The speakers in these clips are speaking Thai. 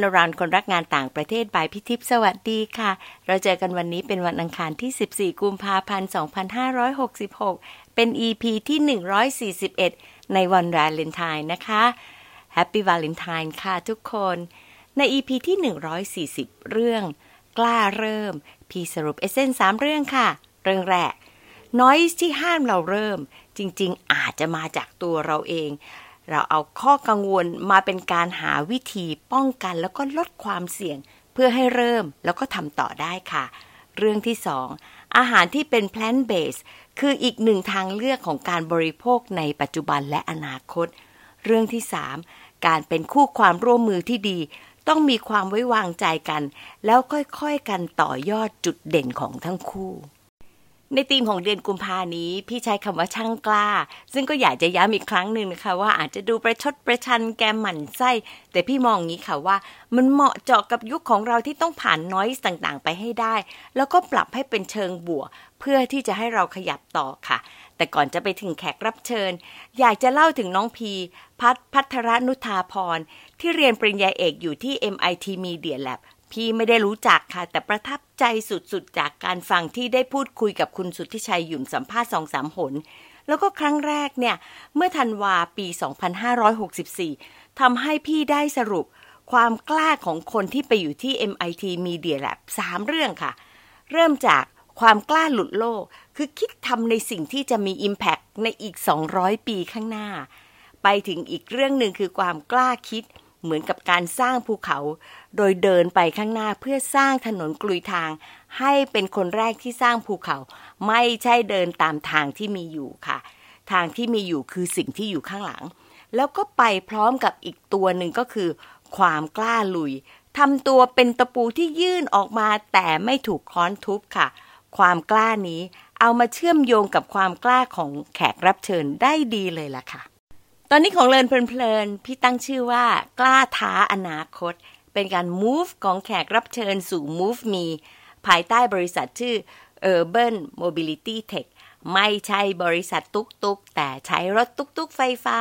Turnaround คนรักงานต่างประเทศบายพิทิพสวัสดีค่ะ เราเจอกันวันนี้เป็นวันอังคารที่ 14 กุมภาพันธ์ 2566 เป็น EP ที่ 141 ในวันวาเลนไทน์นะคะ Happy Valentine ค่ะทุกคน ใน EP ที่ 140 เรื่อง กล้าเริ่ม พีสรุปเอเซนสามเรื่องค่ะ เรื่องแรก noise ที่ห้ามเราเริ่ม จริง ๆ อาจจะมาจากตัวเราเอง เราเอาข้อกังวลมาเป็นการหาวิธีป้องกันแล้วก็ลดความเสี่ยง เพื่อให้เริ่มแล้วก็ทำต่อได้ค่ะ เรื่องที่สองอาหารที่เป็น plant based คืออีกหนึ่งทางเลือกของการบริโภคในปัจจุบันและอนาคต เรื่องที่สามการเป็นคู่ความร่วมมือที่ดี ต้องมีความไว้วางใจกัน แล้วค่อยๆกันต่อยอดจุดเด่นของทั้งคู่ ในธีมของเดือนกุมภานี้ พี่ใช้คำว่าช่างกล้า ซึ่งก็อยากจะย้ำอีกครั้งหนึ่งนะคะ ว่าอาจจะดูประชดประชันแกมหมั่นไส้ แต่พี่มองงี้ค่ะว่า มันเหมาะเจาะกับยุคของเราที่ต้องผ่านน้อยต่างๆ ไปให้ได้ แล้วก็ปรับให้เป็นเชิงบวก เพื่อที่จะให้เราขยับต่อค่ะ แต่ก่อนจะไปถึงแขกรับเชิญ อยากจะเล่าถึงน้องพีพัฒพัทรนุธาพรที่เรียนปริญญาเอกอยู่ที่ MIT Media Lab พี่ไม่ได้รู้จักค่ะ แต่ประทับใจสุดๆ จากการฟังที่ได้พูดคุยกับคุณสุทธิชัยหยุ่นสัมภาษณ์สองสามหน แล้วก็ครั้งแรกเนี่ย เมื่อธันวาปี 2564 ทำให้พี่ได้สรุปความกล้าของคนที่ไปอยู่ที่ MIT Media Lab สามเรื่องค่ะ เริ่มจากความกล้าหลุดโลก คือคิดทำในสิ่งที่จะมี Impact ในอีก 200 ปีข้างหน้า ไปถึงอีกเรื่องหนึ่งคือความกล้าคิด เหมือนกับการสร้างภูเขา โดยเดินไปข้างหน้าเพื่อสร้างถนนกลุยทาง ให้เป็นคนแรกที่สร้างภูเขา ไม่ใช่เดินตามทางที่มีอยู่ค่ะ ทางที่มีอยู่คือสิ่งที่อยู่ข้างหลัง แล้วก็ไปพร้อมกับอีกตัวหนึ่งก็คือ ความกล้าลุยทำตัวเป็นตะปูที่ยื่นออกมาแต่ไม่ถูกค้อนทุบค่ะ ความกล้านี้เอามาเชื่อมโยงกับความกล้าของแขกรับเชิญได้ดีเลยล่ะค่ะ ตอนนี้ของเลินเพลินๆ พี่ตั้งชื่อว่ากล้าท้าอนาคต เป็นการ move ของแขกรับเชิญสู่ move me ภายใต้บริษัทชื่อ Urban Mobility Tech ไม่ใช่บริษัทตุกตุกแต่ใช้รถตุกตุกไฟฟ้า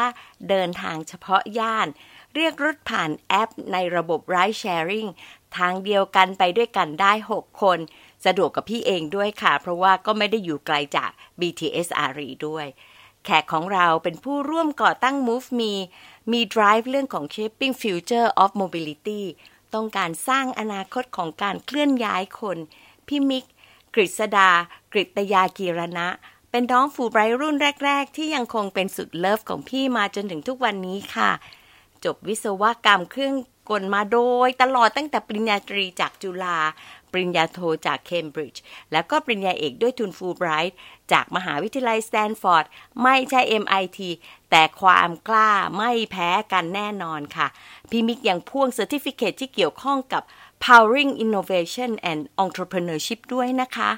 เดินทางเฉพาะย่าน เรียกรถผ่านแอปในระบบ Ride Sharing ทางเดียวกันไปด้วยกันได้ 6 คน สะดวกกับพี่เองด้วยค่ะ เพราะว่าก็ไม่ได้อยู่ไกลจาก BTS อารีด้วย แขกของเราเป็นผู้ร่วมก่อตั้ง Move Me มี drive เรื่องของ shaping future of mobility ต้องการสร้างอนาคตของการเคลื่อนย้ายคน พี่มิก กฤษดา กฤตยากีรณะ เป็นน้องฟูไบรท์รุ่นแรก ๆ ที่ยังคงเป็นสุด love ของพี่มาจนถึงทุกวันนี้ค่ะ จบวิศวกรรมเครื่องกลมาโดยตลอดตั้งแต่ปริญญาตรีจากจุฬา ปริญญาโทจากเคมบริดจ์แล้วก็ปริญญาเอกด้วยทุนฟูไบรท์จากมหาวิทยาลัยสแตนฟอร์ดไม่ใช่ MIT แต่ความกล้าไม่แพ้กันแน่นอนค่ะ พี่มิกยังพ่วง certificate ที่เกี่ยวข้องกับ powering innovation and entrepreneurship ด้วยนะคะ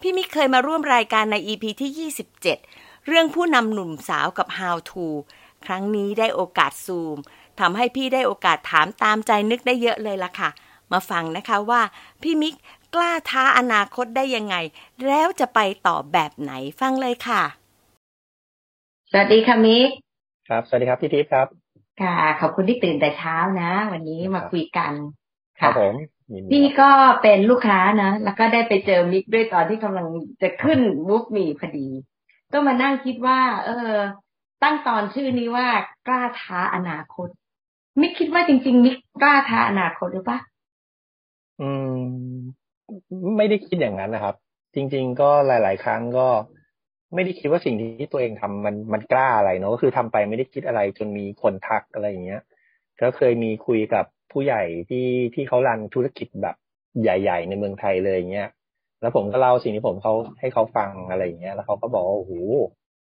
พี่มิกเคยมาร่วมรายการใน EP ที่ 27 เรื่องผู้นำหนุ่มสาวกับ how to ครั้งนี้ได้โอกาสซูมทำให้พี่ได้โอกาสถามตามใจนึกได้เยอะเลยล่ะค่ะ มาฟังนะคะว่าพี่มิกกล้าท้าอนาคตได้ยังไง แล้วจะไปต่อแบบไหนฟังเลยค่ะ สวัสดีค่ะมิก ครับ สวัสดีครับพี่ทิพย์ครับ ค่ะ ขอบคุณที่ตื่นแต่เช้านะ วันนี้มาคุยกันครับผมพี่ก็เป็นลูกค้านะ แล้วก็ได้ไปเจอมิกด้วยตอนที่กำลังจะขึ้นมุกมีพอดี ก็มานั่งคิดว่า เออ ตั้งตอนชื่อนี้ว่ากล้าท้าอนาคต มิกคิดว่าจริง ๆ มิกกล้าท้าอนาคตหรือปะ อืม ไม่ได้คิดอย่างนั้นนะครับ จริง ๆ ก็หลาย ๆ ครั้งก็ไม่ได้คิดว่าสิ่งที่ตัวเองทำมันมันกล้าอะไรเนาะก็คือทำไปไม่ได้คิดอะไรจนมีคนทักอะไรอย่างเงี้ย ก็เคยมีคุยกับผู้ใหญ่ที่ที่เขารันธุรกิจแบบใหญ่ ๆ ในเมืองไทยเลยอย่างเงี้ยแล้วผมก็เล่าสิ่งที่ผมเขาให้เขาฟังอะไรอย่างเงี้ย แล้วเขาก็บอกว่าโอ้โห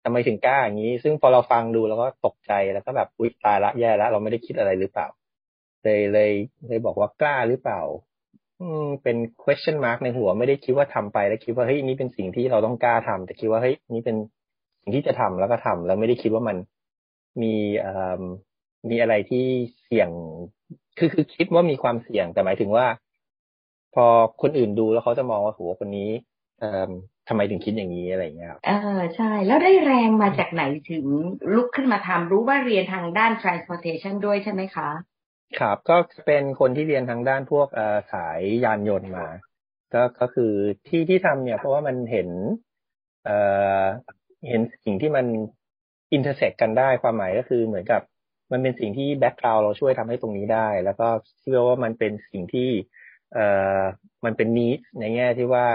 ทำไมถึงกล้าอย่างนี้ ซึ่งพอเราฟังดูแล้วก็ตกใจแล้วก็แบบอุ๊ยตายละแย่ละเราไม่ได้คิดอะไรหรือเปล่า เลยเลยเลยบอกว่ากล้าหรือเปล่า เป็น question mark ในหัวไม่ได้คิดว่าทำไปแล้วคิดว่าเฮ้ยนี่เป็นสิ่งที่เราต้องกล้าทำแต่คิดว่าเฮ้ยนี่เป็นสิ่งที่จะทำแล้วก็ทำแล้วไม่ได้คิดว่ามันมีเอ่อมีอะไรที่เสี่ยง คือคือคิดว่ามีความเสี่ยงแต่หมายถึงว่า พอคนอื่นดูแล้วเขาจะมองว่าโหคนนี้เอ่อทำไมถึงคิดอย่างนี้อะไรอย่างเงี้ยครับเออใช่ แล้วได้แรงมาจากไหนถึงลุกขึ้นมาทำรู้ว่าเรียนทางด้าน transportation ด้วยใช่ไหมคะ ครับก็เป็นคนที่เรียนทางด้านพวกสายยานยนต์มา ก็ก็คือที่ที่ทำเนี่ย เพราะว่ามันเห็นเอ่อเห็นสิ่งที่มัน intersect กันได้ความหมายก็คือเหมือนกับ มันเป็นสิ่งที่ background เราช่วยทำให้ตรงนี้ได้ แล้วก็เชื่อว่ามันเป็นสิ่งที่เอ่อมันเป็น need ในแง่ที่ว่า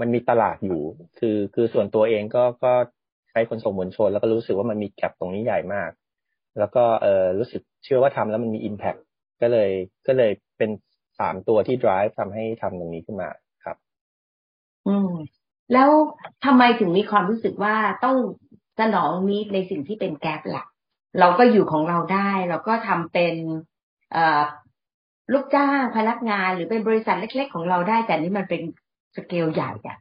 มันมีตลาดอยู่ คือคือส่วนตัวเองก็ก็ใช้คนส่งมวลชน แล้วก็รู้สึกว่ามันมีแกลบตรงนี้ใหญ่มาก แล้วก็เออรู้สึกเชื่อว่าทำแล้วมันมีอิมแพค ก็เลยก็เลยเป็นสามตัวที่ drive ทำให้ทำตรงนี้ขึ้นมาครับ อืม แล้วทำไมถึงมีความรู้สึกว่าต้องสนองนี้ในสิ่งที่เป็นแกลบหลักเราก็อยู่ของเราได้ เราก็ทำเป็นเอ่อลูกจ้างพนักงานหรือเป็นบริษัทเล็ก ๆ ของเราได้ แต่นี่มันเป็นสเกลใหญ่อะ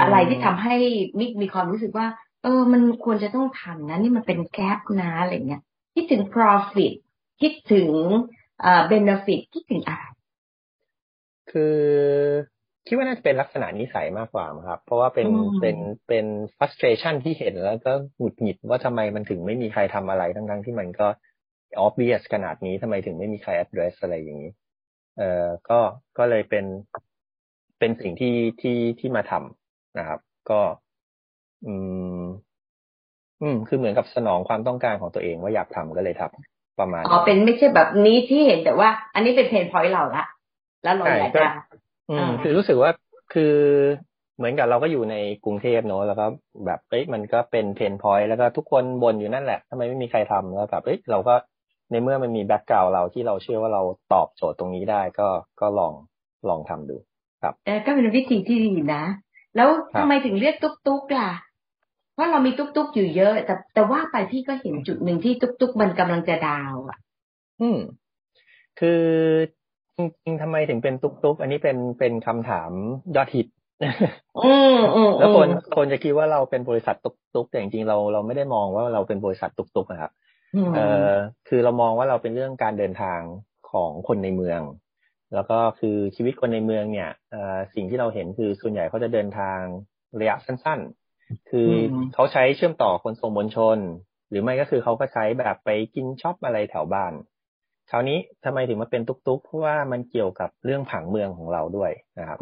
อะไรที่ทำให้มิกมีความรู้สึกว่า เออ มันควรจะต้องทำนะ นี่มันเป็นแกลบนะอะไรเงี้ยคิดถึง profit คิดถึงเอ่อ benefit คิดถึงอะไร คือคิดว่าน่าจะเป็นลักษณะนิสัยมากกว่าครับ เพราะว่าเป็นเป็นเป็น frustration ที่เห็นแล้วก็หงุดหงิดว่าทำไมมันถึงไม่มีใครทำอะไรทั้งๆที่มันก็ obvious ขนาดนี้ทำไมถึงไม่มีใคร address อะไรอย่างนี้ เอ่อก็ก็เลยเป็นเป็นสิ่งที่ที่ที่มาทำนะครับ ก็ อืม อืม คือเหมือนกับสนองความต้องการของตัวเองว่าอยากทำก็เลยทำ ประมาณอ๋อเป็นไม่ใช่แบบนี้ที่เห็นแต่ว่า อันนี้เป็น pain point เราละแล้วเราอยากจะอืมคือรู้สึกว่าคือเหมือนกับเราก็อยู่ในกรุงเทพเนอะแล้วก็แบบเอ้ยมันก็เป็น pain point แล้วก็ทุกคนบ่นอยู่นั่นแหละทำไมไม่มีใครทำแล้วแบบเอ้ยเราก็ในเมื่อมันมี background เราที่เราเชื่อว่าเราตอบโจทย์ตรงนี้ได้ก็ก็ลองลองทำดู ครับเออก็เป็นวิธีที่ดีนะ แล้วทำไมถึงเรียกตุ๊กตุ๊กล่ะ เพราะเรามีตุ๊กตุ๊กอยู่เยอะ แต่แต่ว่าไปพี่ก็เห็นจุดหนึ่งที่ตุ๊กตุ๊กมันกำลังจะ down อะ อืม คือจริงๆทำไมถึงเป็นตุ๊กตุ๊กอันนี้เป็นเป็นคำถามยอดฮิตแล้วคนคนจะคิดว่าเราเป็นบริษัทตุ๊กตุ๊กแต่จริงๆเราเราไม่ได้มองว่าเราเป็นบริษัทตุ๊กตุ๊กนะครับเอ่อคือเรามองว่าเราเป็นเรื่องการเดินทางของคนในเมือง แล้วก็คือชีวิตคนในเมืองเนี่ยเอ่อสิ่งที่เราเห็นคือส่วนใหญ่เขาจะเดินทางระยะสั้นๆ คือเขาใช้เชื่อมต่อคนส่งมวลชน หรือไม่ก็คือเขาก็ใช้แบบไปกินช็อปอะไรแถวบ้านคราวนี้ทำไมถึงมาเป็นตุกๆ เพราะว่ามันเกี่ยวกับเรื่องผังเมืองของเราด้วยนะครับ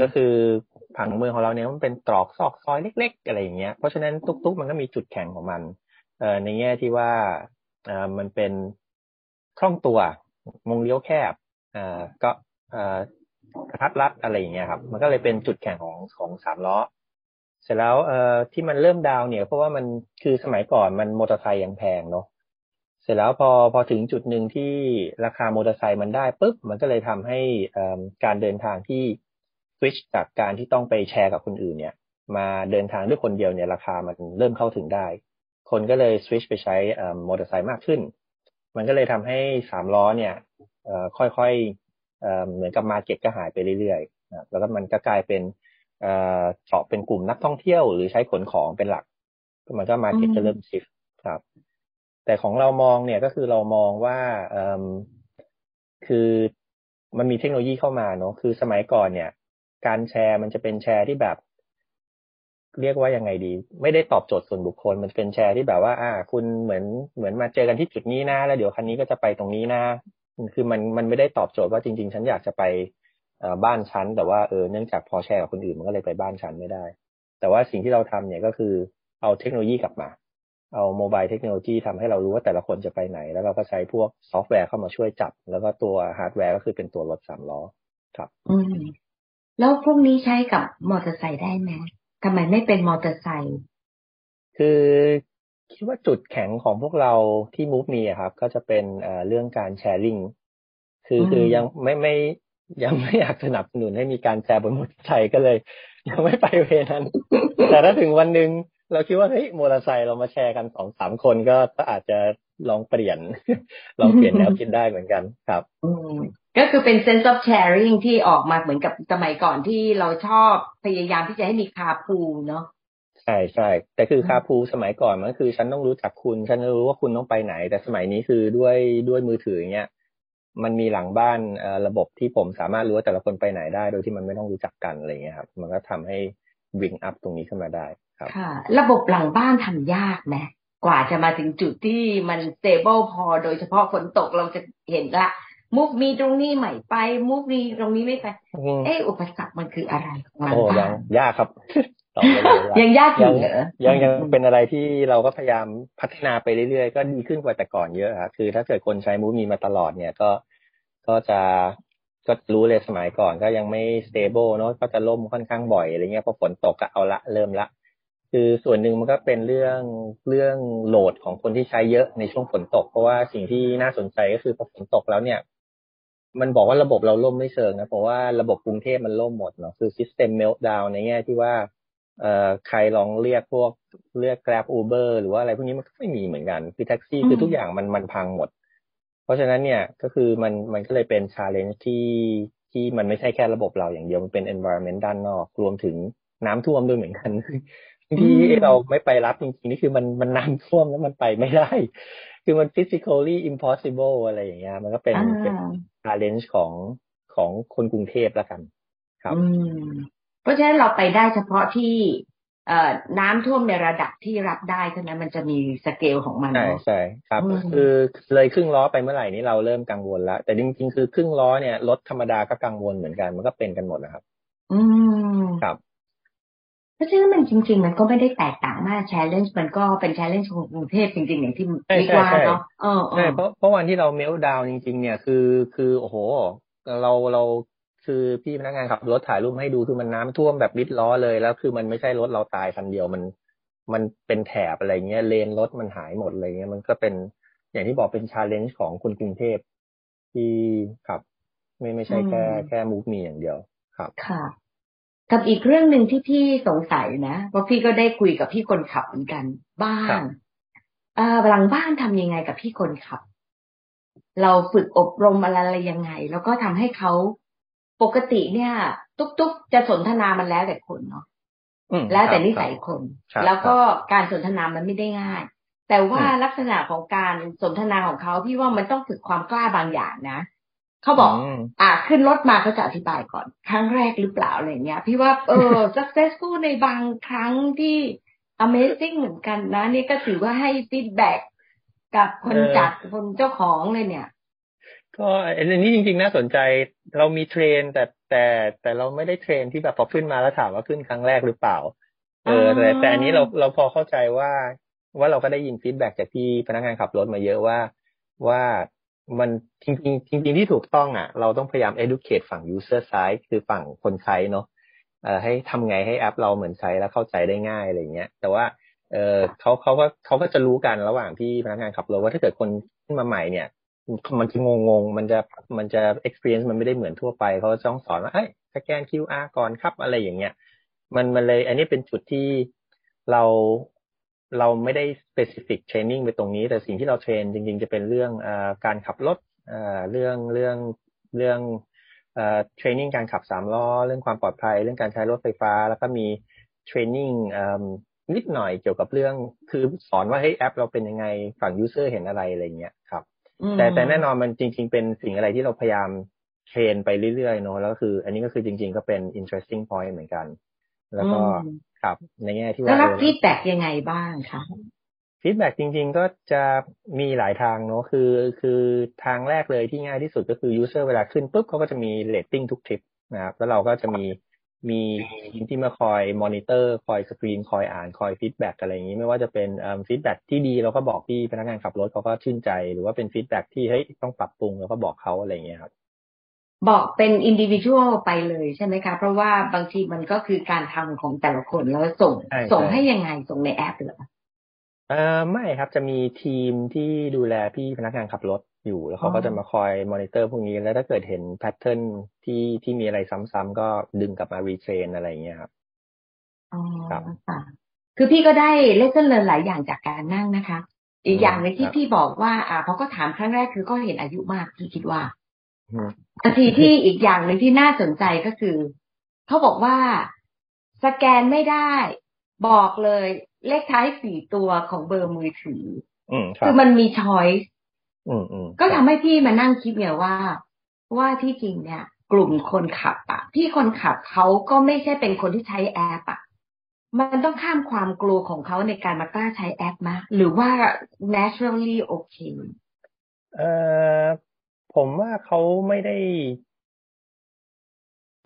ก็คือผังเมืองของเราเนี่ยมันเป็นตรอกซอกซอยเล็ก ๆ อะไรอย่างเงี้ยเพราะฉะนั้นตุกๆ มันก็มีจุดแข็งของมันเอ่อในแง่ที่ว่าเอ่อมันเป็นคล่องตัวมงเลี้ยวแคบเอ่อก็เอ่อกระทัดรัดอะไรอย่างเงี้ยครับ มันก็เลยเป็นจุดแข็งของของสามล้อ เสร็จแล้วเอ่อที่มันเริ่มดาวเนี่ย เพราะว่ามันคือสมัยก่อนมันมอเตอร์ไซค์ยังแพงเนาะเสร็จแล้วพอพอถึงจุดหนึ่งที่ราคามอเตอร์ไซค์มันได้ปุ๊บมันก็เลยทำให้การเดินทางที่สวิชจากการที่ต้องไปแชร์กับคนอื่นเนี่ย มาเดินทางด้วยคนเดียวเนี่ยราคามันเริ่มเข้าถึงได้ คนก็เลยสวิชไปใช้มอเตอร์ไซค์มากขึ้น มันก็เลยทำให้สามล้อเนี่ยค่อยๆเหมือนกับมาเก็ตก็หายไปเรื่อยๆแล้วก็มันก็กลายเป็น เจาะเป็นกลุ่มนักท่องเที่ยวหรือใช้ขนของเป็นหลักมันก็มาเก็ตจะเริ่มชิฟครับ แต่ของเรามองเนี่ยก็คือเรามองว่าเอคือมันมีเทคโนโลยีเข้ามาเนาะคือสมัยก่อนเนี่ย การแชร์มันจะเป็นแชร์ที่แบบ เรียกว่ายังไงดี ไม่ได้ตอบโจทย์ส่วนบุคคล มันเป็นแชร์ที่แบบว่า อ่า คุณเหมือนเหมือนมาเจอกันที่จุดนี้นะแล้วเดี๋ยวคันนี้ก็จะไปตรงนี้นะคือมันมันไม่ได้ตอบโจทย์ว่าจริง ๆ ฉันอยากจะไป บ้านฉันแต่ว่าเออเนื่องจากพอแชร์กับคนอื่นมันก็เลยไปบ้านฉันไม่ได้ แต่ว่าสิ่งที่เราทำเนี่ยก็คือเอาเทคโนโลยีกลับมา เอา mobile technology ทำให้เรารู้ว่าแต่ละคนจะไปไหน แล้วเราก็ใช้พวกซอฟต์แวร์เข้ามาช่วยจับ แล้วก็ตัวฮาร์ดแวร์ก็คือเป็นตัวรถสามล้อครับ อืมแล้วพวกนี้ใช้กับมอเตอร์ไซค์ได้ไหมทำไมไม่เป็นมอเตอร์ไซค์คือคิดว่าจุดแข็งของพวกเราที่มูฟมีครับ ก็จะเป็นเรื่องการแชร์ลิงคือคือยังไม่ไม่ ยังไม่อยากสนับสนุนให้มีการแชร์บนมอเตอร์ไซค์ก็เลย ยังไม่ไปเวนั้น แต่ถ้าถึงวันหนึ่งเราคิดว่าเฮ้ยมอเตอร์ไซค์เรามาแชร์กันสองสามคนก็อาจจะลองเปลี่ยน ลองเปลี่ยนแนวคิดได้เหมือนกันครับอืมก็คือเป็น sense of sharing ที่ออกมาเหมือนกับสมัยก่อนที่เราชอบพยายามที่จะให้มีคาพูเนาะใช่ใช่แต่คือคาพูสมัยก่อนมันคือ ฉันต้องรู้จักคุณ ฉันรู้ว่าคุณต้องไปไหน แต่สมัยนี้คือด้วยด้วยมือถืออย่างเงี้ย มันมีหลังบ้านระบบที่ผมสามารถรู้ว่าแต่ละคนไปไหนได้ โดยที่มันไม่ต้องรู้จักกันอะไรเงี้ยครับ มันก็ทำให้วิ่งอัพตรงนี้ขึ้นมาได้ค่ะ ระบบหลังบ้านทำยากไหมกว่าจะมาถึงจุดที่มันเ t เบิลพอ โดยเฉพาะฝนตกเราจะเห็นละ MuvMi ตรงนี้ไม่ไป MuvMi ตรงนี้ไม่ไป เอ๊ะอุปสรรคมันคืออะไรโอ้ยังยากครับตอบ เลยยังยากอยู่เหรอยังยังเป็นอะไรที่เราก็พยายามพัฒนาไปเรื่อยๆ ก็ดีขึ้นกว่าแต่ก่อนเยอะครับคือถ้าเกิดคนใช้มูมีมาตลอดเนี่ยก็ก็จะก็รู้เลยสมัยก่อนก็ยังไม่ stable เนาะก็จะล่มค่อนข้างบ่อยอะไรเงี้ยพอฝนตกก็เอาละเริ่มละ คือส่วนหนึ่งมันก็เป็นเรื่องเรื่อง load ของคนที่ใช้เยอะในช่วงฝนตก เพราะว่าสิ่งที่น่าสนใจก็คือพอฝนตกแล้วเนี่ย มันบอกว่าระบบเราล่มไม่เชิงนะเพราะว่าระบบกรุงเทพมันล่มหมดเนาะคือ system meltdown ในแง่ที่ว่า เอ่อใครลองเรียกพวกเรียก Grab Uber หรือว่าอะไรพวกนี้มันก็ไม่มีเหมือนกันคือแท็กซี่คือทุกอย่างมันมันพังหมด เพราะฉะนั้นเนี่ยก็คือมันมันก็เลยเป็น challenge ที่ที่มันไม่ใช่แค่ระบบเราอย่างเดียวมันเป็น environment ด้านนอกรวมถึงน้ำท่วมด้วยเหมือนกันที่เราไม่ไปรับจริงๆนี่คือมันมันน้ำท่วมแล้วมันไปไม่ได้ คือมัน physically impossible อะไรอย่างเงี้ยมันก็เป็นเป็น challenge ของของคนกรุงเทพแล้วกัน ครับ เพราะฉะนั้นเราไปได้เฉพาะที่เอ่อน้ำท่วมในระดับที่รับได้เท่านั้นมันจะมีสเกลของมันใช่ใช่ครับ คือเลยครึ่งล้อไปเมื่อไหร่นี้เราเริ่มกังวลแล้วแต่จริงๆคือครึ่งล้อเนี่ยรถธรรมดาก็กังวลเหมือนกันมันก็เป็นกันหมดนะครับ อืมครับเพราะฉะนั้นมันจริง ๆ มันก็ไม่ได้แตกต่างมาก challenge มันก็เป็น challenge ของกรุงเทพจริง ๆ อย่างที่มีว่าเนาะใช่เพราะเพราะวันที่เรา meltdown จริง ๆ เนี่ยคือคือโอ้โหเราเรา คือพี่พนักงานขับรถถ่ายรูปให้ดูคือมันน้ำท่วมแบบมิดล้อเลย แล้วคือมันไม่ใช่รถเราตายคันเดียวมันมันเป็นแถบอะไรเงี้ยเลนรถมันหายหมดอะไรเงี้ย มันก็เป็นอย่างที่บอกเป็น challenge ของคนกรุงเทพที่ขับ ไม่ไม่ใช่แค่แค่มูฟมีอย่างเดียวครับค่ะ กับอีกเรื่องหนึ่งที่พี่สงสัยนะเพราะพี่ก็ได้คุยกับพี่คนขับเหมือนกันบ้านเอ่อหลังบ้านทำยังไงกับพี่คนขับ เราฝึกอบรมอะไรยังไง แล้วก็ทำให้เขา ปกติเนี่ย ตุ๊กๆจะสนทนามันแล้วแต่คนเนาะแล้วแต่นิสัยคน แล้วก็การสนทนามันไม่ได้ง่าย แต่ว่าลักษณะของการสนทนาของเขาพี่ว่ามันต้องฝึกความกล้าบางอย่างนะเขาบอก อ่าขึ้นรถมาเขาจะอธิบายก่อน ครั้งแรกหรือเปล่าอะไรเงี้ย พี่ว่าเออ successful ในบางครั้งที่ amazing เหมือนกันนะ นี่ก็ถือว่าให้ feedback กับคนจัดคนเจ้าของเลยเนี่ย ก็อันนี้จริงๆน่าสนใจเรามีเทรน แต่แต่แต่เราไม่ได้เทรนที่แบบพอขึ้นมาแล้วถามว่าขึ้นครั้งแรกหรือเปล่า เออแต่แต่อันนี้เราเราพอเข้าใจว่า ว่าเราก็ได้ยินฟีดแบ็จากที่พนักงานขับรถมาเยอะว่าว่ามันจริงจริงจริงที่ถูกต้องอะ เราต้องพยายาม educate ฝั่ง user side คือฝั่งคนใช้เนาะเอ่อให้ทำไงให้แอปเราเหมือนใช้แล้วเข้าใจได้ง่ายอะไรเงี้ย แต่ว่าเออเขาเขาก็เขาก็จะรู้กันระหว่างที่พนักงานขับรถว่าถ้าเกิดคนขึ้นมาใหม่เนี่ย มันจะงงงมันจะมันจะ experience มันไม่ได้เหมือนทั่วไปเขาต้องสอนว่าเอ้สแกน QR ก่อนครับอะไรอย่างเงี้ย มันมันเลย อันนี้เป็นจุดที่เราเราไม่ได้ specific training ไปตรงนี้ แต่สิ่งที่เรา train จริง ๆ จะเป็นเรื่องการขับรถเรื่องเรื่องเรื่อง training การขับสามล้อเรื่องความปลอดภัย เรื่องการใช้รถไฟฟ้า แล้วก็มี training นิดหน่อยเกี่ยวกับเรื่อง คือสอนว่าเฮ้ยแอปเราเป็นยังไงฝั่ง user เห็นอะไรอะไรเงี้ยครับ แต่แต่แน่นอนมันจริง ๆ เป็นสิ่งอะไรที่เราพยายาม train ไปเรื่อยๆเนาะแล้วคือ อันนี้ก็คือจริง ๆ ก็เป็น interesting point เหมือนกัน แล้วก็ครับในแง่ที่ว่าแล้วรับ feedbackบ็กยังไงบ้างคะ feedback จริง ๆ ก็จะมีหลายทางเนาะคือ คือทางแรกเลยที่ง่ายที่สุดก็คือ user เวลาขึ้นปุ๊บเขาก็จะมีเรตติ้งทุกทริปนะครับแล้วเราก็จะมี มีทีมที่มาคอยมอนิเตอร์ คอยสกรีน คอยอ่าน คอย feedback อะไรอย่างนี้ ไม่ว่าจะเป็นfeedback ที่ดีเราก็บอกพี่พนักงานขับรถเขาก็ชื่นใจ หรือว่าเป็น feedback ที่เฮ้ยต้องปรับปรุงเราก็บอกเขาอะไรอย่างเงี้ยครับ บอกเป็น individual ไปเลยใช่ไหมคะ เพราะว่าบางทีมันก็คือการทำของแต่ละคนแล้วส่ง ส่งให้ยังไงส่งในแอปเหรอเออไม่ครับจะมีทีมที่ดูแลพี่พนักงานขับรถ อยู่แล้วเขาก็จะมาคอยมอนิเตอร์พวกนี้แล้วถ้าเกิดเห็น pattern ที่ที่มีอะไรซ้ำๆก็ดึงกลับมา retrain อะไรเงี้ยครับอ๋อค่ะคือพี่ก็ได้เลสเซนเรียนหลายอย่างจากการนั่งนะคะ อีกอย่างในที่พี่บอกว่า อ่าพอก็ถามครั้งแรกคือก็เห็นอายุมากพี่คิดว่าอาทีที่อีกอย่างหนึ่งที่น่าสนใจก็คือเขาบอกว่าสแกนไม่ได้ บอกเลยเลขท้ายสี่ตัวของเบอร์มือถือ คือมันมีช้อยส์ ก็ทำให้พี่มานั่งคิดเนี่ยว่า ว่าที่จริงเนี่ย กลุ่มคนขับอะพี่คนขับเขาก็ไม่ใช่เป็นคนที่ใช้แอปอะมันต้องข้ามความกลัวของเขาในการมากล้าใช้แอปมาหรือว่า naturally โอเคเอ่อผมว่าเขาไม่ได้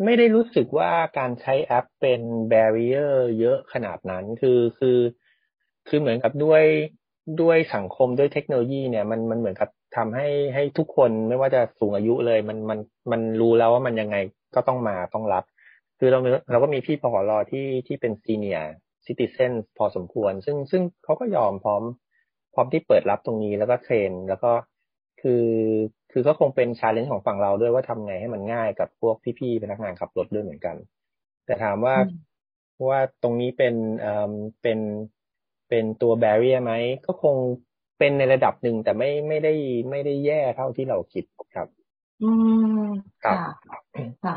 ไม่ได้รู้สึกว่าการใช้แอปเป็นแบเรียร์เยอะขนาดนั้น คือคือคือเหมือนกับด้วย ด้วยสังคมด้วยเทคโนโลยีเนี่ยมันมันเหมือนกับทำให้ให้ทุกคนไม่ว่าจะสูงอายุเลย มันมันมันรู้แล้วว่ามันยังไงก็ต้องมาต้องรับ คือเราเราก็มีพี่พอรอที่ที่เป็น senior citizen พอสมควร ซึ่งซึ่งเขาก็ยอมพร้อม พร้อมที่เปิดรับตรงนี้แล้วก็ train แล้วก็คือคือก็คงเป็น challenge ของฝั่งเราด้วยว่าทำไงให้มันง่ายกับพวกพี่ๆพนักงานขับรถด้วยเหมือนกัน แต่ถามว่าว่าตรงนี้เป็นเอ่อเป็น เป็นตัวแบเรียไหมก็คงเป็นในระดับหนึ่งแต่ไม่ไม่ได้ไม่ได้แย่เท่าที่เราคิดครับ อืมครับค่ะค่ะ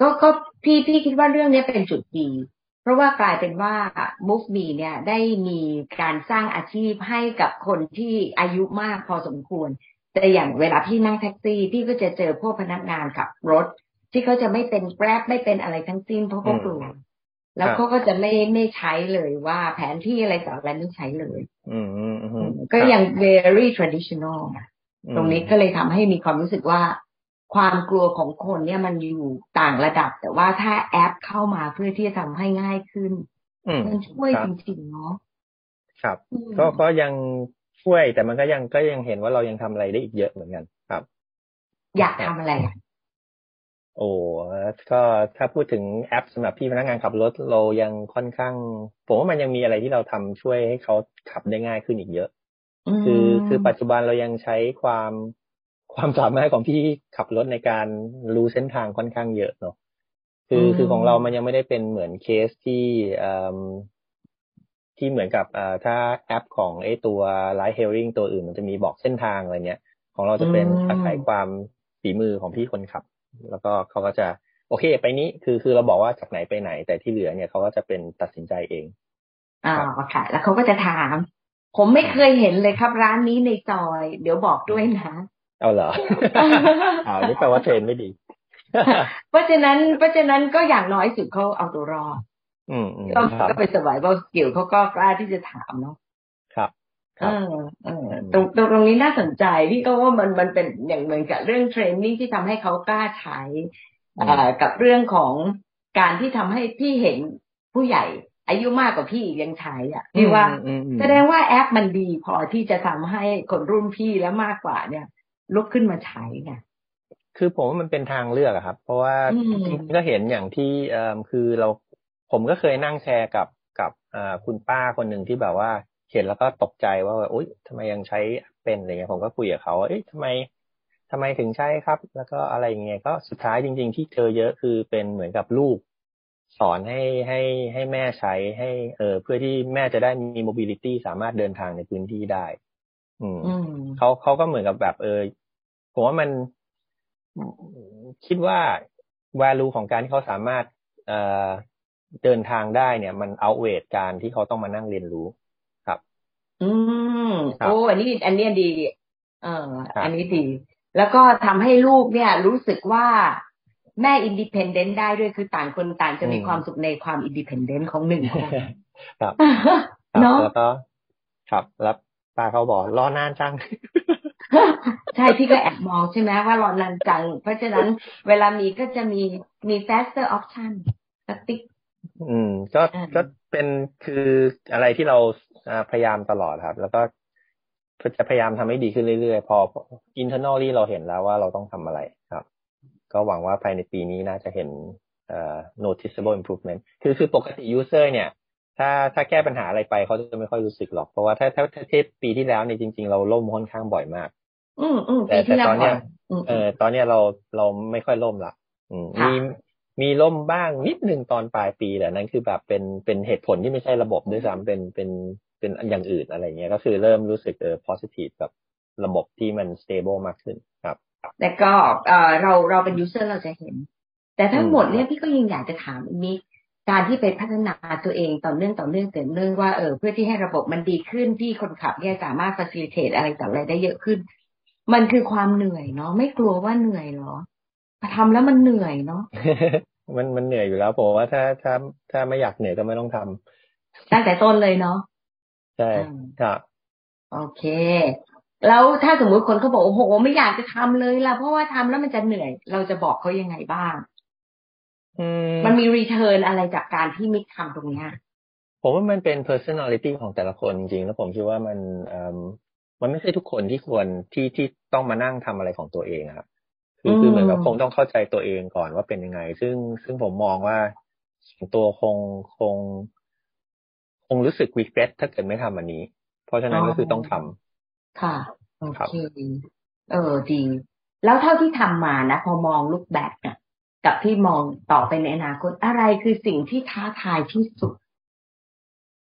ก็ก็พี่พี่คิดว่าเรื่องนี้เป็นจุดดี เพราะว่ากลายเป็นว่า Move Me เนี่ยได้มีการสร้างอาชีพให้กับคนที่อายุมากพอสมควร แต่อย่างเวลาพี่นั่งแท็กซี่ พี่ก็จะเจอพวกพนักงานขับรถ ที่เขาจะไม่เป็นแกร็บไม่เป็นอะไรทั้งสิ้นเพราะเขากลัว แล้วเขาก็จะไม่ไม่ใช้เลยว่าแผนที่อะไรต่ออะไรไม่ใช้เลย อืมอืมอืมก็ยัง very traditional อะตรงนี้ก็เลยทำให้มีความรู้สึกว่า ความกลัวของคนเนี่ยมันอยู่ต่างระดับ แต่ว่าถ้าแอปเข้ามาเพื่อที่จะทำให้ง่ายขึ้นอืมมันช่วยครัจบริงๆเนาะครับอืมก็ก็ยังช่วยแต่มันก็ยังก็ยังเห็นว่าเรายังทำอะไรได้อีกเยอะเหมือนกัน ครับ อยากทำอะไรอะ โอ้ก็ถ้าพูดถึงแอปสำหรับพี่พนักงานขับรถเรายังค่อนข้าง ผมว่ามันยังมีอะไรที่เราทำช่วยให้เขาขับได้ง่ายขึ้นอีกเยอะ คือคือปัจจุบันเรายังใช้ความความสามารถของพี่ขับรถในการรู้เส้นทางค่อนข้างเยอะเนาะคือคือของเรามันยังไม่ได้เป็นเหมือนเคสที่เอ่อที่เหมือนกับเอ่อถ้าแอปของไอ้ตัว Ride Hailing ตัวอื่น มันจะมีบอกเส้นทางอะไรเนี้ย ของเราจะเป็นอาศัยความฝีมือของพี่คนขับ แล้วก็เขาก็จะโอเค ไปนี้คือคือเราบอกว่าจากไหนไปไหน แต่ที่เหลือเนี่ยเขาก็จะเป็นตัดสินใจเองอ่าค่ะ แล้วเขาก็จะถาม ผมไม่เคยเห็นเลยครับร้านนี้ในซอย เดี๋ยวบอกด้วยนะเอาเหรอเอานี่แปลว่าเทรนไม่ดี เพราะฉะนั้นเพราะฉะนั้นก็อย่างน้อยสุดเขาเอาตัวรอดอืมอืมก็ครับก็เป็นสบายว่าสกิลเขาก็กล้าที่จะถามเนาะครับคเอรับอเออตรงตรงตรงนี้น่าสนใจพี่ก็ว่ามันมันเป็นอย่างเหมือนกับเรื่องเทรนนิ่งที่ทำให้เขากล้าใช้เอ่อกับเรื่องของการที่ทำให้พี่เห็นผู้ใหญ่ อายุมากกว่าพี่อีกยังใช้อะพี่ว่าอืมอืมแสดงว่าแอปมันดีพอที่จะทำให้คนรุ่นพี่และมากกว่าเนี่ยลุกขึ้นมาใช้ไงคือผมว่ามันเป็นทางเลือกอะครับ เพราะว่าอืมจริงๆก็เห็นอย่างที่เอ่อคือเราผมก็เคยนั่งแชร์กับกับเอ่อคุณป้าคนหนึ่งที่แบบว่า เห็นแล้วก็ตกใจว่าอุ้ยทำไมยังใช้เป็นอะไรเงี้ยผมก็คุยกับเขาว่าเอ๊ะทำไมทำไมถึงใช้ครับ แล้วก็อะไรเงี้ยก็สุดท้ายจริง ๆ ที่เจอเยอะคือเป็นเหมือนกับลูกสอนให้ให้ให้แม่ใช้ให้ เออเพื่อที่แม่จะได้มี mobility สามารถเดินทางในพื้นที่ได้ อืมอืมเขาเขาก็เหมือนกับแบบ เออผมว่ามันคิดว่า value ของการที่เขาสามารถ เอ่อเดินทางได้เนี่ย มัน outweigh การที่เขาต้องมานั่งเรียนรู้ครับ อืมครับโอ้อันนี้อันเนี้ยดี เออครับอันนี้ดี แล้วก็ทำให้ลูกเนี่ย รู้สึกว่าแม่ independent ได้ด้วยคือต่างคนต่างจะมีความสุขในความ independentของหนึ่งคนครับครับเนาะแล้วก็ครับแล้วป้าเขาบอกรอนานจัง ใช่พี่ก็แอบมองใช่ไหมว่ารอนานจัง เพราะฉะนั้นเวลามีก็จะมีมี faster option สติ๊กอืมก็อ่าก็เป็นคืออะไรที่เราอ่า พยายามตลอดครับ แล้วก็จะพยายามทำให้ดีขึ้นเรื่อยๆ พอ internally เราเห็นแล้วว่าเราต้องทำอะไรครับ ก็หวังว่าภายในปีนี้น่าจะเห็นเอ่อ noticeable improvement คือคือปกติ user เนี่ย ถ้าถ้าแก้ปัญหาอะไรไปเขาจะไม่ค่อยรู้สึกหรอก เพราะว่าถ้าถ้าถ้าเทียบปีที่แล้วเนี่ยจริง ๆ เราล่มค่อนข้างบ่อยมาก อืมอืมแต่ปีที่แล้วแต่ตอนเนี้ยก่อืมเออตอนเนี้ยเราเราไม่ค่อยล่มละอืมค่ะมีมีล่มบ้างนิดหนึ่งตอนปลายปีแต่นั้นคือแบบเป็นเป็นเหตุผลที่ไม่ใช่ระบบด้วยซ้ำเป็นเป็น เป็นอย่างอื่นอะไรเงี้ยก็คือเริ่มรู้สึกเออ positive กับระบบที่มัน stable มากขึ้นครับ แต่ก็เออเราเราเป็นยูเซอร์เราจะเห็น แต่ทั้งหมดเนี่ยพี่ก็ยังอยากจะถามอีกนิดการที่ไปพัฒนาตัวเองต่อเนื่องต่อเนื่องต่อเนื่องว่าเออเพื่อที่ให้ระบบมันดีขึ้นที่คนขับเนี่ยสามารถ facilitate อะไรต่ออะไรได้เยอะขึ้น มันคือความเหนื่อยเนาะไม่กลัวว่าเหนื่อยเหรอทำแล้วมันเหนื่อยเนาะมันมันเหนื่อยอยู่แล้วผมว่าถ้าถ้าถ้าไม่อยากเหนื่อยก็ไม่ต้องทำตั้งแต่ต้นเลยเนาะ ใช่ครับ โอเค แล้วถ้าสมมุติคนเขาบอกโอ้โหไม่อยากจะทำเลยล่ะเพราะว่าทำแล้วมันจะเหนื่อย เราจะบอกเขายังไงบ้างอืมมันมีรีเทิร์นอะไรจากการที่มิกทำตรงเนี้ยผมว่ามันเป็น personality ของแต่ละคนจริงๆแล้วผมคิดว่ามันเอ่อมันไม่ใช่ทุกคนที่ควรที่ที่ต้องมานั่งทำอะไรของตัวเองอะครับคือคือเหมือนกับคงต้องเข้าใจตัวเองก่อนว่าเป็นยังไง ซึ่งซึ่งผมมองว่าส่วนตัวคงคงค งรู้สึก regret ถ้าเกิดไม่ทำอันนี้ เพราะฉะนั้นก็คือต้องทำค่ะโอครับเคเออดี แล้วเท่าที่ทำมานะพอมองลูกแบบเนี่ยกับที่มองต่อไปในอนาคตอะไรคือสิ่งที่ท้าทายที่สุด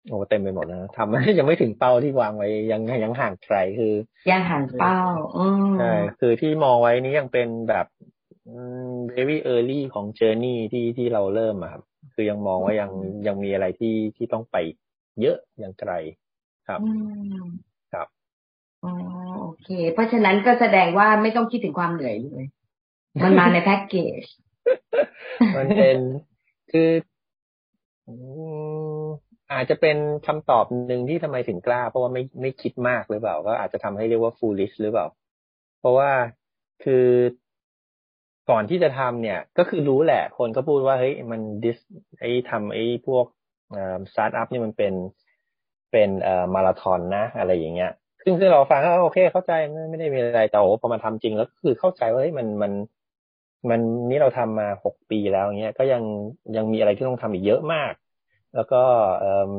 โอ้เต็มไปหมดนะทำยังไม่ถึงเป้าที่วางไว้ยังยังห่างไกลคือยังห่างเป้าอืมใช่คือที่มองไว้นี้ยังเป็นแบบอืม very early ของ journey ที่ที่เราเริ่มอะครับ คือยังมองว่ายังยังมีอะไรที่ที่ต้องไป เยอะยังไกลครับอืมครับอ๋อโอเค เพราะฉะนั้นก็แสดงว่าไม่ต้องคิดถึงความเหนื่อยเลยมันมาในแพ็กเกจ มันเป็นคืออืมอาจจะเป็นคำตอบหนึ่งที่ทำไมถึงกล้า เพราะว่าไม่ไม่คิดมากหรือเปล่า ก็อาจจะทำให้เรียกว่า foolish หรือเปล่า เพราะว่าคือก่อนที่จะทำเนี่ย ก็คือรู้แหละ คนก็พูดว่าเฮ้ยมันดิสไอ้ทำไอ้พวก สตาร์ทอัพนี่มันเป็นเป็นเอ่อมาราธอนนะ อะไรอย่างเงี้ย ซึ่งซึ่งเราฟังก็โอเค เข้าใจไม่ไม่ได้มีอะไรแต่โอ้พอมาทำจริงแล้วคือเข้าใจว่าเฮ้ยมันมันมันนี่เราทำมาหกปีแล้วเงี้ย ก็ยังยังมีอะไรที่ต้องทำอีกเยอะมาก แล้วก็เอ่อ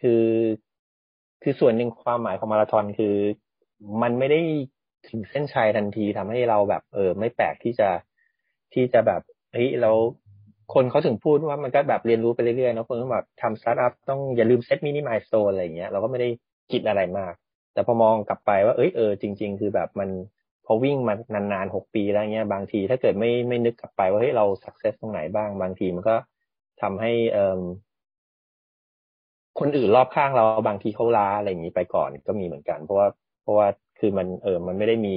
คือคือส่วนหนึ่งความหมายของมาราธอนคือ มันไม่ได้ถึงเส้นชัยทันทีทำให้เราแบบ เออ ไม่แปลกที่จะที่จะแบบเฮ้ยเรา คนเขาถึงพูดว่ามันก็แบบเรียนรู้ไปเรื่อยๆเนาะคนก็แบบทำสตาร์ทอัพต้องอย่าลืม set mini milestone อะไรอย่างเงี้ยเราก็ไม่ได้คิดอะไรมาก แต่พอมองกลับไปว่าเอ้ยเออจริง ๆ คือแบบมันพอวิ่งมานานๆหกปีแล้วเงี้ยบางทีถ้าเกิดไม่ไม่นึกกลับไปว่าเฮ้ยเรา success ตรงไหนบ้างบางทีมันก็ทำให้เอ่อคนอื่นรอบข้างเราบางทีเขาล้าอะไรอย่างนี้ไปก่อนก็มีเหมือนกัน เพราะว่าเพราะว่าคือมันเออมันไม่ได้มี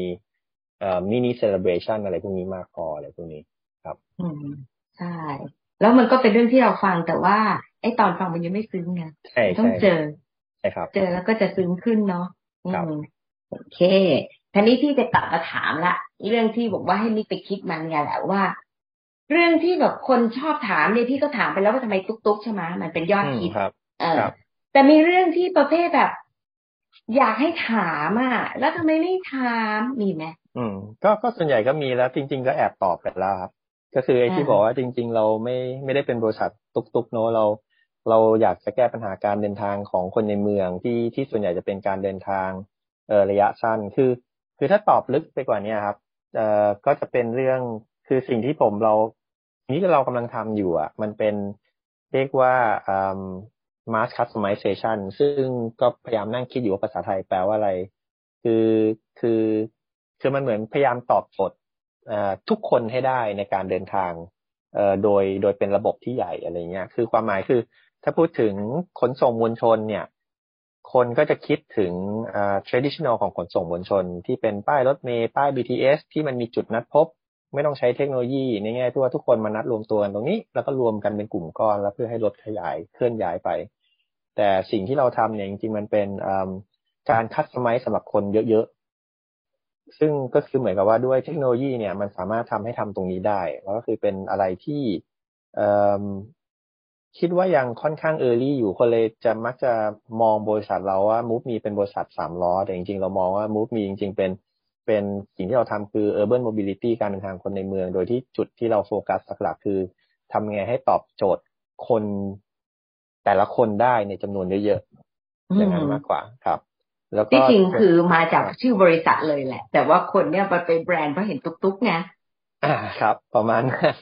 เอ่อ mini celebration อะไรพวกนี้มากพออะไรพวกนี้ ครับอืม ใช่ แล้วมันก็เป็นเรื่องที่เราฟังแต่ว่าไอ้ตอนฟังมันยังไม่ซึ้งไงใช่ต้องใช่เจอใช่ครับ เจอแล้วก็จะซึ้งขึ้นเนาะอืครับมโอเคทีนี้พี่จะกลับมาถามละเรื่องที่บอกว่าให้มิกไปคิดมันไงแหละว่า เรื่องที่แบบคนชอบถามเนี่ยพี่ก็ถามไปแล้วว่าทำไมตุ๊กตุ๊กใช่ไหมมันเป็นยอดอืมฮิตครับเออครับแต่มีเรื่องที่ประเภทแบบ อยากให้ถามอะ แล้วทำไมไม่ถามมีไหมอืม ก็ก็ส่วนใหญ่ก็มีแล้ว จริง ๆ ก็แอบตอบไปแล้วครับ ก็คือไอ้ที่อ่าบอกว่าจริง ๆ เราไม่ไม่ได้เป็นบริษัทตุกๆเนอะเรา เราอยากจะแก้ปัญหาการเดินทางของคนในเมืองที่ที่ส่วนใหญ่จะเป็นการเดินทางเอ่อระยะสั้นคือ คือถ้าตอบลึกไปกว่านี้ครับเอ่อก็จะเป็นเรื่องคือสิ่งที่ผมเรานี้เรากำลังทำอยู่อะ มันเป็นเรียกว่าอ่า mass customization ซึ่งก็พยายามนั่งคิดอยู่ว่าภาษาไทยแปลว่าอะไร คือคือคือมันเหมือนพยายามตอบโจทย์เอ่อ ทุกคนให้ได้ในการเดินทางโดยโดยเป็นระบบที่ใหญ่อะไรเงี้ย คือความหมายคือถ้าพูดถึงขนส่งมวลชนเนี่ย คนก็จะคิดถึง traditional ของขนส่งมวลชน ที่เป็นป้ายรถเมล์ป้าย BTS ที่มันมีจุดนัดพบ ไม่ต้องใช้เทคโนโลยีในแง่ที่ว่าทุกคนมานัดรวมตัวกันตรงนี้ แล้วก็รวมกันเป็นกลุ่มก้อนแล้วเพื่อให้รถขยายเคลื่อนย้ายไป แต่สิ่งที่เราทำเนี่ยจริงๆมันเป็นการคัสตอมไมซ์สำหรับคนเยอะ ซึ่งก็คือเหมือนกับว่าด้วยเทคโนโลยีเนี่ยมันสามารถทำให้ทำตรงนี้ได้แล้วก็คือเป็นอะไรที่คิดว่ายังค่อนข้างเออร์ลี่อยู่คนเลยจะมักจะมองบริษัทเราว่า Move มีเป็นบริษัทสามล้อ แต่จริงๆ เรามองว่า Move มีจริง ๆ เป็นเป็นสิ่งที่เราทำคือ urban mobility การเดินทางคนในเมือง โดยที่จุดที่เราโฟกัสหลักๆคือทำไงให้ตอบโจทย์คนแต่ละคนได้ในจำนวนเยอะๆอย่างนั้นมากกว่าครับ แล้วก็ที่จริงคือมาจากชื่อบริษัทเลยแหละ แต่ว่าคนเนี่ยมันเป็นแบรนด์เพราะเห็นตุ๊กตุ๊กไงอ่าครับ ประมาณนั้น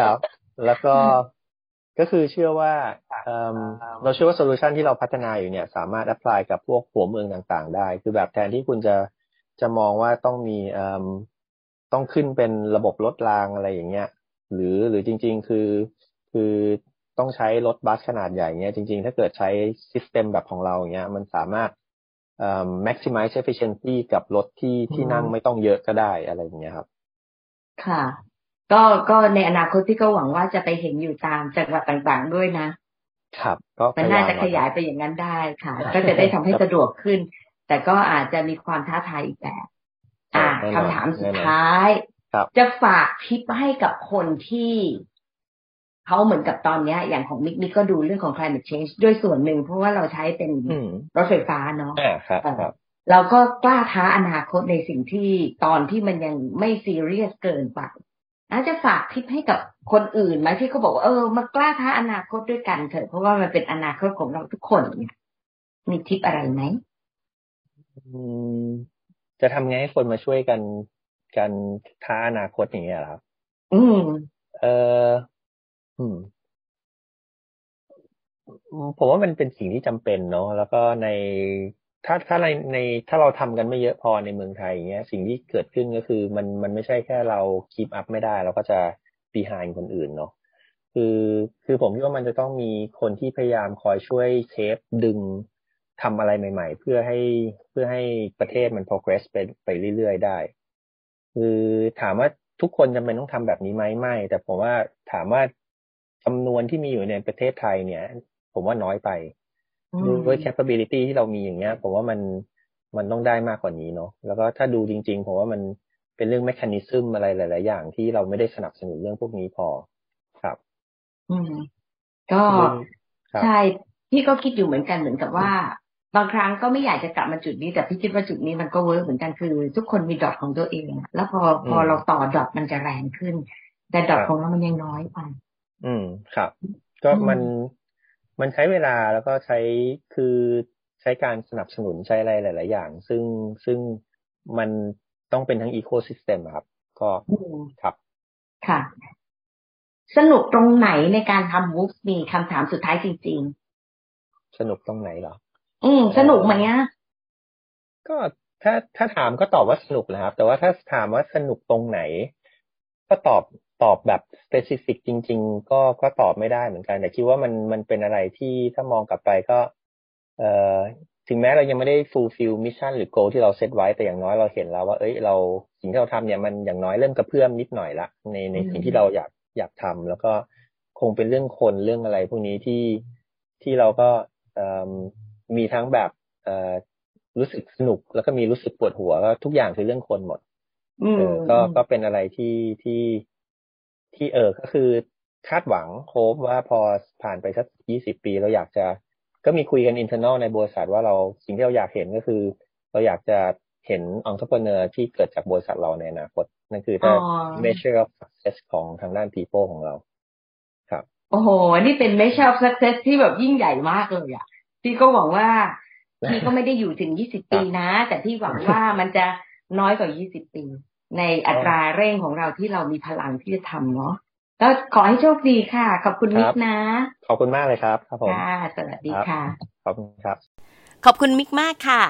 ครับ แล้วก็ก็คือเชื่อว่าเอิ่มเราเชื่อว่า solution ที่เราพัฒนาอยู่เนี่ย สามารถ apply กับพวกหัวเมืองต่าง ๆ ได้ คือแบบแทนที่คุณจะจะมองว่าต้องมีเอิ่มต้องขึ้นเป็นระบบรถรางอะไรอย่างเงี้ย หรือหรือจริง ๆ คือคือต้องใช้รถบัสขนาดใหญ่เงี้ยจริง ๆ ถ้าเกิดใช้ซิสเต็มแบบของเราอย่างเงี้ย มันสามารถเอ่อ maximize efficiency กับรถที่ที่นั่งไม่ต้องเยอะก็ได้อะไรอย่างเงี้ยครับ ค่ะ ก็ก็ในอนาคตที่ก็หวังว่าจะไปเห็นอยู่ตามจังหวัดต่างๆด้วยนะ ครับ ก็มันน่าจะขยายไปอย่างนั้นได้ค่ะ ก็จะได้ทำให้สะดวกขึ้น แต่ก็อาจจะมีความท้าทายอีกแบบ อ่าคำถามสุดท้าย จะฝากทิปให้กับคนที่ เขาเหมือนกับตอนนี้อย่างของมิกมิกก็ดูเรื่องของ climate change ด้วยส่วนหนึ่งเพราะว่าเราใช้เป็นรถไฟฟ้าเนาะเราก็กล้าท้าอนาคตในสิ่งที่ตอนที่มันยังไม่ซีเรียสเกินไปอาจจะฝากทิปให้กับคนอื่นไหมที่เขาบอกว่าเออมากล้าท้าอนาคตด้วยกันเถอะเพราะว่ามันเป็นอนาคตของเราทุกคนเนี่ยมีทิปอะไรไหมจะทำไงให้คนมาช่วยกันกันท้าอนาคตอย่างเงี้ยครับ อืม เออ อืมผมว่ามันเป็นสิ่งที่จำเป็นเนาะแล้วก็ในถ้าถ้าในในถ้าเราทำกันไม่เยอะพอในเมืองไทยอย่างเงี้ย สิ่งที่เกิดขึ้นก็คือมันมันไม่ใช่แค่เราคีปอัพไม่ได้ เราก็จะปีหายคนอื่นเนาะคือคือผมคิดว่ามันจะต้องมีคนที่พยายามคอยช่วยเชฟดึงทำอะไรใหม่ ๆ เพื่อให้เพื่อให้ประเทศมัน progress ไปไปเรื่อยๆได้ คือถามว่าทุกคนจำเป็นต้องทำแบบนี้ไหมไม่ แต่ผมว่าถามว่า จำนวนที่มีอยู่ในประเทศไทยเนี่ย ผมว่าน้อยไปด้วย capability ที่เรามีอย่างเงี้ย ผมว่ามันมันต้องได้มากกว่านี้เนาะแล้วก็ถ้าดูจริง ๆ ผมว่ามันเป็นเรื่องแมคานิซึมอะไรหลาย ๆ อย่างที่เราไม่ได้สนับสนุนเรื่องพวกนี้พอครับ อืมก็ใช่พี่ก็คิดอยู่เหมือนกันเหมือนกับว่า บางครั้งก็ไม่อยากจะกลับมาจุดนี้ แต่พี่คิดว่าจุดนี้มันก็ work เหมือนกันคือ ทุกคนมี dot ของตัวเอง แล้วพอพอเราต่อ dot มันจะแรงขึ้น แต่ dot ของเรามันยังน้อยไป อืมครับ ก็มันมันใช้เวลาแล้วก็ใช้คือใช้การสนับสนุนใช้อะไรหลาย ๆ อย่าง ซึ่งซึ่งมันต้องเป็นทั้ง ecosystem ครับ ก็ครับค่ะ สนุกตรงไหนในการทำมูฟมีคำถามสุดท้ายจริง ๆ สนุกตรงไหนเหรอ อืม สนุกไหมอะก็ถ้าถ้าถามก็ตอบว่าสนุกนะครับ แต่ว่าถ้าถามว่าสนุกตรงไหน ก็ตอบ ตอบแบบ specific จริง ๆ ก็ก็ตอบไม่ได้เหมือนกัน แต่คิดว่ามันมันเป็นอะไรที่ถ้ามองกลับไปก็ เอ่อถึงแม้เรายังไม่ได้ fulfill mission หรือ goal ที่เราเซตไว้แต่อย่างน้อยเราเห็นแล้วว่า เอ้ยเราสิ่งที่เราทำเนี่ยมันอย่างน้อยเริ่มกระเพื่อมนิดหน่อยละในในสิ่งที่เราอยากอยากทำแล้วก็คงเป็นเรื่องคนเรื่องอะไรพวกนี้ที่ที่เราก็มีทั้งแบบเอ่อรู้สึกสนุก แล้วก็มีรู้สึกปวดหัวก็ทุกอย่างคือเรื่องคนหมดเออก็ก็เป็นอะไรที่ที่ ที่เออก็คือคาดหวังโคบว่าพอผ่านไปสักยี่สิบปีเราอยากจะก็มีคุยกันอินเทอร์เนลในบริษัทว่าเราสิ่งที่เราอยากเห็นก็คือ เราอยากจะเห็นองค์ประกอบที่เกิดจากบริษัทเราในอนาคตนั่นคือถ้า measure of success ของทางด้าน people ของเราครับโอ้โห นี่เป็น measure of success ที่แบบยิ่งใหญ่มากเลยอะพี่ก็หวังว่าพี่ก็ไม่ได้อยู่ถึงยี่สิบปีนะ แต่พี่หวังว่ามันจะน้อยกว่ายี่สิบปี ในอัตราเร่งของเราที่เรามีพลังที่จะทำเนาะก็ขอให้โชคดีค่ะ ขอบคุณมิกนะ ขอบคุณมากเลยครับ ครับผมค่ะสวัสดีค่ะ ขอบคุณครับ ขอบคุณมิกมากค่ะ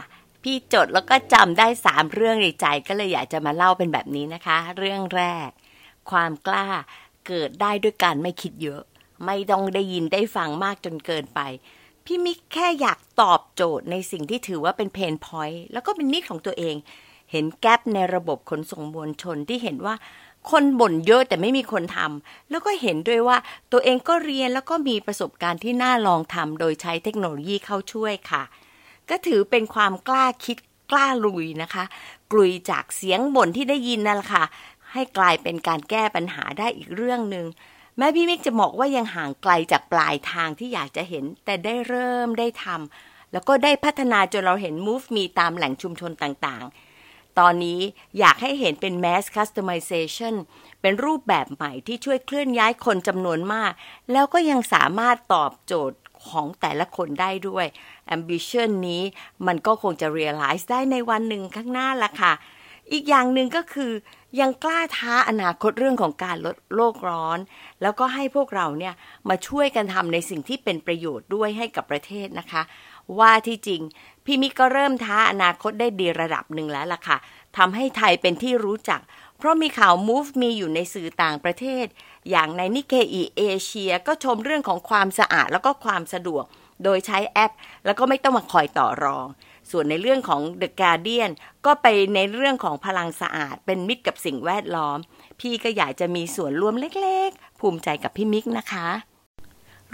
พี่จดแล้วก็จำได้สามเรื่องในใจก็เลยอยากจะมาเล่าเป็นแบบนี้นะคะ เรื่องแรก ความกล้าเกิดได้ด้วยการไม่คิดเยอะ ไม่ต้องได้ยินได้ฟังมากจนเกินไป พี่มิกแค่อยากตอบโจทย์ในสิ่งที่ถือว่าเป็นเพนพอยต์แล้วก็เป็นนิดของตัวเอง เห็นแกลบในระบบขนส่งมวลชนที่เห็นว่าคนบ่นเยอะแต่ไม่มีคนทำแล้วก็เห็นด้วยว่าตัวเองก็เรียนแล้วก็มีประสบการณ์ที่น่าลองทำโดยใช้เทคโนโลยีเข้าช่วยค่ะ ก็ถือเป็นความกล้าคิดกล้าลุยนะคะ กลุยจากเสียงบ่นที่ได้ยินนั่นแหละค่ะ ให้กลายเป็นการแก้ปัญหาได้อีกเรื่องหนึ่งแม้พี่มิกจะบอกว่ายังห่างไกลจากปลายทางที่อยากจะเห็น แต่ได้เริ่มได้ทำแล้วก็ได้พัฒนาจนเราเห็น Move มีตามแหล่งชุมชนต่างๆ ตอนนี้อยากให้เห็นเป็น mass customization เป็นรูปแบบใหม่ที่ช่วยเคลื่อนย้ายคนจำนวนมาก แล้วก็ยังสามารถตอบโจทย์ของแต่ละคนได้ด้วย ambition นี้มันก็คงจะ realize ได้ในวันหนึ่งข้างหน้าละค่ะ อีกอย่างหนึ่งก็คือ ยังกล้าท้าอนาคตเรื่องของการลดโลกร้อน แล้วก็ให้พวกเราเนี่ยมาช่วยกันทำในสิ่งที่เป็นประโยชน์ด้วยให้กับประเทศนะคะ ว่าที่จริง พี่มิกก็เริ่มท้าอนาคตได้ดีระดับหนึ่งแล้วล่ะค่ะทำให้ไทยเป็นที่รู้จัก เพราะมีข่าว Move มีอยู่ในสื่อต่างประเทศ อย่างในนิเคอีเอเชียก็ชมเรื่องของความสะอาดแล้วก็ความสะดวก โดยใช้แอป แล้วก็ไม่ต้องมาคอยต่อรอง ส่วนในเรื่องของ The Guardian ก็ไปในเรื่องของพลังสะอาด เป็นมิตรกับสิ่งแวดล้อม พี่ก็อยากจะมีส่วนร่วมเล็กๆ ภูมิใจกับพี่มิกนะคะ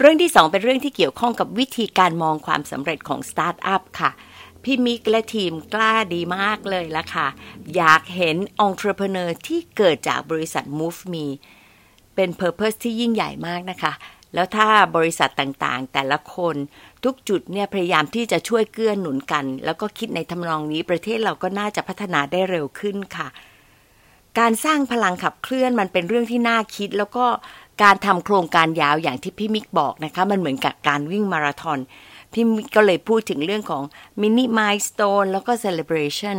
เรื่องที่สองเป็นเรื่องที่เกี่ยวข้องกับวิธีการมองความสำเร็จของสตาร์ทอัพค่ะ พี่มิกและทีมกล้าดีมากเลยละค่ะ อยากเห็นองค์ประกอบที่เกิดจากบริษัท Move Me เป็น purpose ที่ยิ่งใหญ่มากนะคะ แล้วถ้าบริษัทต่างๆ แต่ละคนทุกจุดเนี่ยพยายามที่จะช่วยเกื้อหนุนกัน แล้วก็คิดในทำนองนี้ประเทศเราก็น่าจะพัฒนาได้เร็วขึ้นค่ะการสร้างพลังขับเคลื่อนมันเป็นเรื่องที่น่าคิด แล้วก็ การทำโครงการยาวอย่างที่พี่มิกบอกนะคะ มันเหมือนกับการวิ่งมาราธอนพี่มิกก็เลยพูดถึงเรื่องของมินิมายสเตนแล้วก็เซเลบริชัน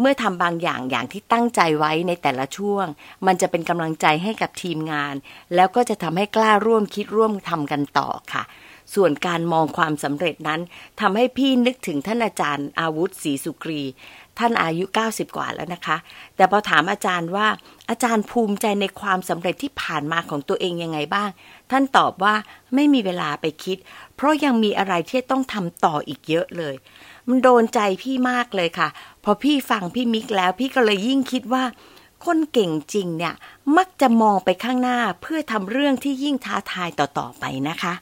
เมื่อทำบางอย่างอย่างที่ตั้งใจไว้ในแต่ละช่วง มันจะเป็นกำลังใจให้กับทีมงาน แล้วก็จะทำให้กล้าร่วมคิดร่วมทำกันต่อค่ะ ส่วนการมองความสำเร็จนั้นทำให้พี่นึกถึงท่านอาจารย์อาวุธศรีสุกรี ท่านอายุ 90 กว่าแล้วนะคะ แต่พอถามอาจารย์ว่าอาจารย์ภูมิใจในความสำเร็จที่ผ่านมาของตัวเองยังไงบ้าง ท่านตอบว่าไม่มีเวลาไปคิด เพราะยังมีอะไรที่ต้องทำต่ออีกเยอะเลย มันโดนใจพี่มากเลยค่ะ พอพี่ฟังพี่มิกแล้ว พี่ก็เลยยิ่งคิดว่า คนเก่งจริงเนี่ย มักจะมองไปข้างหน้าเพื่อทำเรื่องที่ยิ่งท้าทายต่อๆไปนะคะ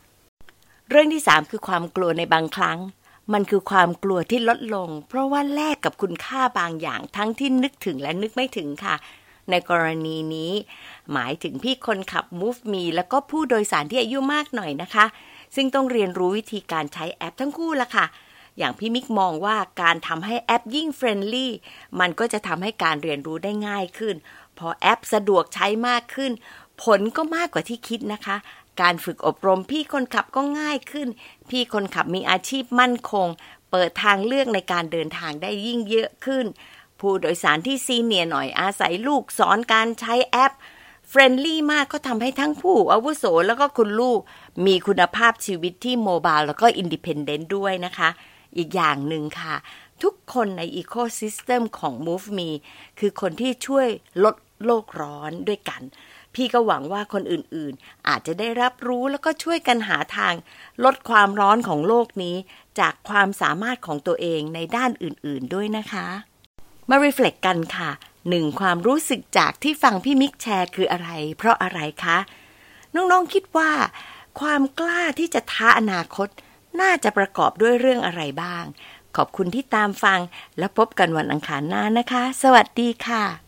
เรื่องที่สามคือความกลัวในบางครั้ง มันคือความกลัวที่ลดลง เพราะว่าแลกกับคุณค่าบางอย่างทั้งที่นึกถึงและนึกไม่ถึงค่ะ ในกรณีนี้ หมายถึงพี่คนขับ Move Me แล้วก็ผู้โดยสารที่อายุมากหน่อยนะคะ ซึ่งต้องเรียนรู้วิธีการใช้แอปทั้งคู่ละค่ะ อย่างพี่มิกมองว่าการทำให้แอปยิ่งเฟรนลี่มันก็จะทำให้การเรียนรู้ได้ง่ายขึ้น พอแอปสะดวกใช้มากขึ้น ผลก็มากกว่าที่คิดนะคะ การฝึกอบรมพี่คนขับก็ง่ายขึ้น พี่คนขับมีอาชีพมั่นคง เปิดทางเลือกในการเดินทางได้ยิ่งเยอะขึ้น ผู้โดยสารที่ senior หน่อยอาศัยลูกสอนการใช้แอป friendly มากก็ทำให้ทั้งผู้อาวุโสแล้วก็คุณลูก มีคุณภาพชีวิตที่ mobile แล้วก็ independent ด้วยนะคะ อีกอย่างหนึ่งค่ะ ทุกคนใน ecosystem ของ Move Me คือคนที่ช่วยลดโลกร้อนด้วยกัน พี่ก็หวังว่าคนอื่นๆ อาจจะได้รับรู้แล้วก็ช่วยกันหาทาง ลดความร้อนของโลกนี้ จากความสามารถของตัวเองในด้านอื่นๆด้วยนะคะ มารีเฟล็กกันค่ะหนึ่งความรู้สึกจากที่ฟังพี่มิกแชร์คืออะไร เพราะอะไรคะ น้องๆคิดว่า ความกล้าที่จะท้าอนาคต น่าจะประกอบด้วยเรื่องอะไรบ้าง ขอบคุณที่ตามฟังแล้วพบกันวันอังคารหน้านะคะ สวัสดีค่ะ